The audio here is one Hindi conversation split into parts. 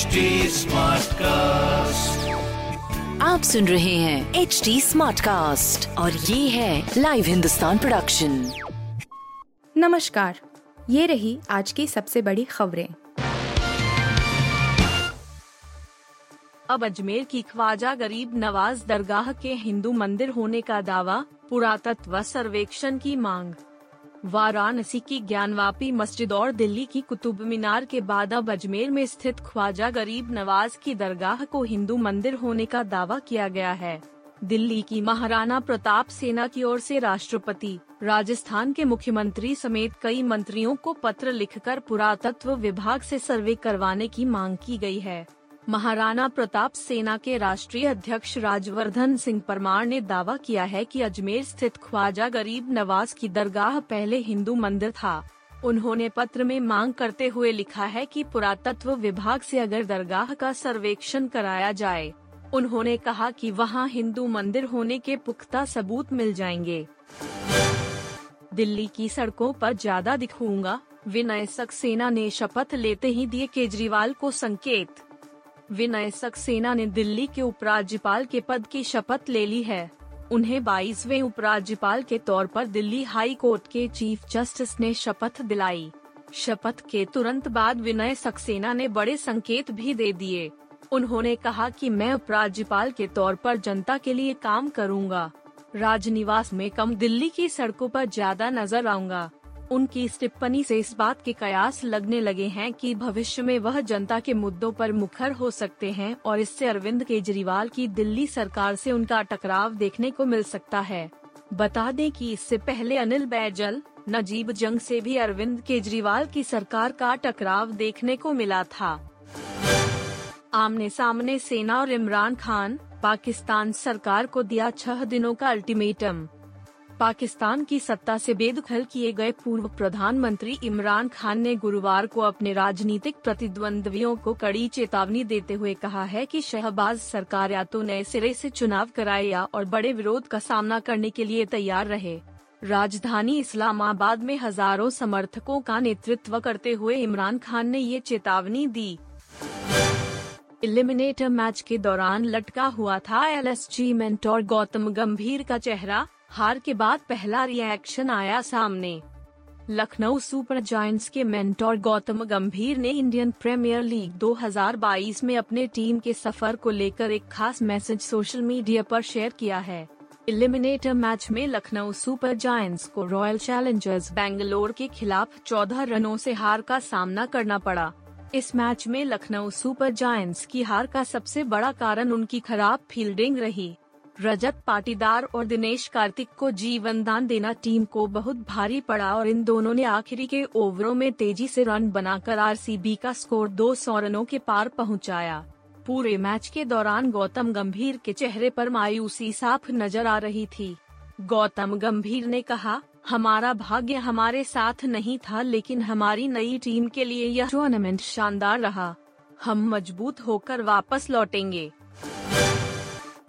HD कास्ट आप सुन रहे हैं एच डी स्मार्ट कास्ट और ये है लाइव हिंदुस्तान प्रोडक्शन नमस्कार ये रही आज की सबसे बड़ी खबरें। अब अजमेर की ख्वाजा गरीब नवाज़ दरगाह के हिंदू मंदिर होने का दावा पुरातत्व सर्वेक्षण की मांग। वाराणसी की ज्ञानवापी मस्जिद और दिल्ली की कुतुब मीनार के बाद अब अजमेर में स्थित ख्वाजा गरीब नवाज़ की दरगाह को हिंदू मंदिर होने का दावा किया गया है। दिल्ली की महाराणा प्रताप सेना की ओर से राष्ट्रपति, राजस्थान के मुख्यमंत्री समेत कई मंत्रियों को पत्र लिखकर पुरातत्व विभाग से सर्वे करवाने की मांग की गई है। महाराणा प्रताप सेना के राष्ट्रीय अध्यक्ष राजवर्धन सिंह परमार ने दावा किया है कि अजमेर स्थित ख्वाजा गरीब नवाज़ की दरगाह पहले हिंदू मंदिर था। उन्होंने पत्र में मांग करते हुए लिखा है कि पुरातत्व विभाग से अगर दरगाह का सर्वेक्षण कराया जाए, उन्होंने कहा कि वहाँ हिंदू मंदिर होने के पुख्ता सबूत मिल जाएँगे। दिल्ली की सड़कों पर ज़्यादा दिखूँगा विनय सक्सेना ने शपथ लेते ही दिए केजरीवाल को संकेत। विनय सक्सेना ने दिल्ली के उपराज्यपाल के पद की शपथ ले ली है। उन्हें बाईसवें उपराज्यपाल के तौर पर दिल्ली हाई कोर्ट के चीफ जस्टिस ने शपथ दिलाई। शपथ के तुरंत बाद विनय सक्सेना ने बड़े संकेत भी दे दिए। उन्होंने कहा कि मैं उपराज्यपाल के तौर पर जनता के लिए काम करूँगा। राजनिवास में कम दिल्ली की सड़कों पर ज़्यादा नज़र आऊँगा। उनकी इस टिप्पणी से इस बात के कयास लगने लगे हैं कि भविष्य में वह जनता के मुद्दों पर मुखर हो सकते हैं और इससे अरविंद केजरीवाल की दिल्ली सरकार से उनका टकराव देखने को मिल सकता है। बता दें कि इससे पहले अनिल बैजल, नजीब जंग से भी अरविंद केजरीवाल की सरकार का टकराव देखने को मिला था। आमने सामने सेना और इमरान खान, पाकिस्तान सरकार को दिया छह दिनों का अल्टीमेटम। पाकिस्तान की सत्ता से बेदखल किए गए पूर्व प्रधानमंत्री इमरान खान ने गुरुवार को अपने राजनीतिक प्रतिद्वंद्वियों को कड़ी चेतावनी देते हुए कहा है कि शहबाज सरकार या तो नए सिरे से चुनाव कराए या और बड़े विरोध का सामना करने के लिए तैयार रहे। राजधानी इस्लामाबाद में हज़ारों समर्थकों का नेतृत्व करते हुए इमरान खान ने ये चेतावनी दी। एलिमिनेटर मैच के दौरान लटका हुआ था एल एलएसजी मेंटोर गौतम गंभीर का चेहरा। हार के बाद पहला रिएक्शन आया सामने। लखनऊ सुपर जायंट्स के मेंटोर गौतम गंभीर ने इंडियन प्रीमियर लीग 2022 में अपने टीम के सफ़र को लेकर एक खास मैसेज सोशल मीडिया पर शेयर किया है। एलिमिनेटर मैच में लखनऊ सुपर जायंट्स को रॉयल चैलेंजर्स बेंगलोर के खिलाफ 14 रनों से हार का सामना करना पड़ा। इस मैच में लखनऊ सुपर जायंट्स की हार का सबसे बड़ा कारण उनकी खराब फील्डिंग रही। रजत पाटीदार और दिनेश कार्तिक को जीवन दान देना टीम को बहुत भारी पड़ा और इन दोनों ने आखिरी के ओवरों में तेज़ी से रन बनाकर आरसीबी का स्कोर 200 रनों के पार पहुँचाया। पूरे मैच के दौरान गौतम गंभीर के चेहरे पर मायूसी साफ़ नज़र आ रही थी। गौतम गंभीर ने कहा, हमारा भाग्य हमारे साथ नहीं था, लेकिन हमारी नई टीम के लिए यह टूर्नामेंट शानदार रहा। हम मज़बूत होकर वापस लौटेंगे।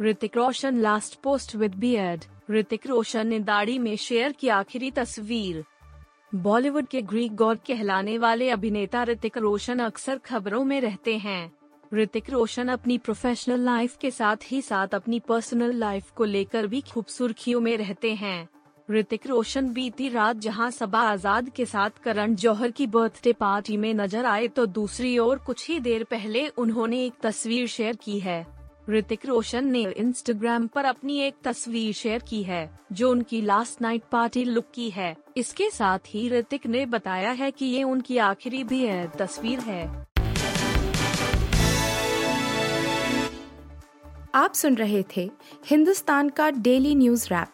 Hrithik Roshan last post with beard Hrithik Roshan ने दाढ़ी में शेयर की आखिरी तस्वीर. बॉलीवुड के ग्रीक गॉड कहलाने वाले अभिनेता ऋतिक रोशन अक्सर खबरों में रहते हैं. ऋतिक रोशन अपनी प्रोफेशनल लाइफ के साथ ही साथ अपनी पर्सनल लाइफ को लेकर भी खूब सुर्खियों में रहते हैं. ऋतिक रोशन बीती रात जहाँ सबा आज़ाद के साथ करण जौहर की बर्थडे पार्टी में नज़र आए तो दूसरी ओर कुछ ही देर पहले उन्होंने एक तस्वीर शेयर की है. ऋतिक रोशन ने इंस्टाग्राम पर अपनी एक तस्वीर शेयर की है, जो उनकी लास्ट नाइट पार्टी लुक की है। इसके साथ ही ऋतिक ने बताया है कि ये उनकी आखिरी भी है तस्वीर है। आप सुन रहे थे हिंदुस्तान का डेली न्यूज़ रैप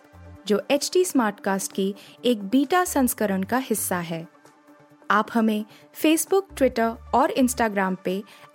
जो एच टी कास्ट की एक बीटा संस्करण का हिस्सा है। आप हमें फेसबुक ट्विटर और इंस्टाग्राम पे